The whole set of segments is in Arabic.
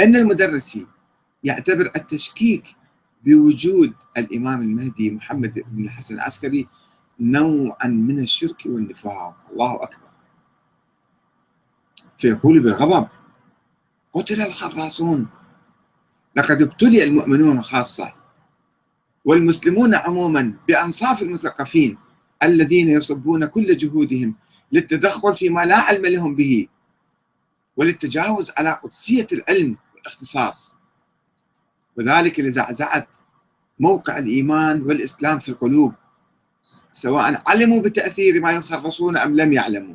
أن المدرسي يعتبر التشكيك بوجود الإمام المهدي محمد بن الحسن العسكري نوعا من الشرك والنفاق. الله أكبر. فيقول بغضب قتل الخراصون. لقد ابتلي المؤمنون خاصة والمسلمون عموما بأنصاف المثقفين الذين يصبون كل جهودهم للتدخل فيما لا علم لهم به وللتجاوز على قدسية العلم والاختصاص وذلك لزعزعة موقع الإيمان والإسلام في القلوب سواء علموا بتأثير ما يخرصون أم لم يعلموا.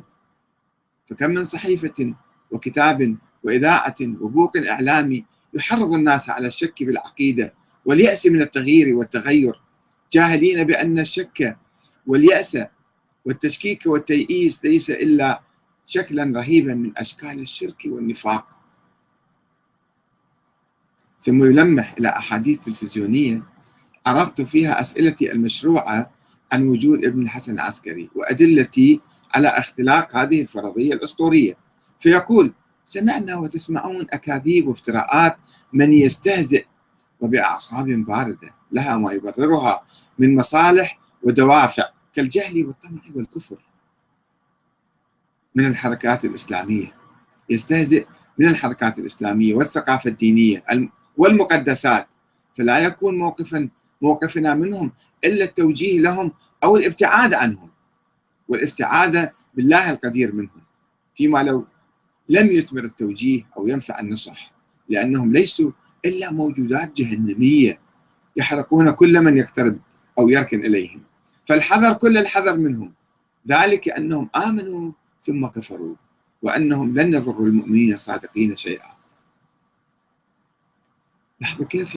فكم من صحيفة وكتاب وإذاعة وبوق إعلامي يحرض الناس على الشك بالعقيدة واليأس من التغيير والتغير جاهلين بأن الشك واليأس والتشكيك والتيئيس ليس إلا شكلا رهيبا من أشكال الشرك والنفاق. ثم يلمح إلى أحاديث تلفزيونية عرضت فيها أسئلتي المشروعة عن وجود ابن الحسن العسكري وأدلتي على اختلاق هذه الفرضية الأسطورية. فيقول سمعنا وتسمعون أكاذيب وافتراءات من يستهزئ وبأعصاب باردة لها ما يبررها من مصالح ودوافع كالجهل والطمع والكفر من الحركات الإسلامية. يستهزئ من الحركات الإسلامية والثقافة الدينية والمقدسات فلا يكون موقفا موقفنا منهم إلا التوجيه لهم أو الابتعاد عنهم والاستعاذة بالله القدير منهم فيما لو لم يثمر التوجيه أو ينفع النصح لأنهم ليسوا إلا موجودات جهنمية يحرقون كل من يقترب أو يركن إليهم فالحذر كل الحذر منهم ذلك أنهم آمنوا ثم كفروا وأنهم لن يضروا المؤمنين الصادقين شيئا. لحظة كيف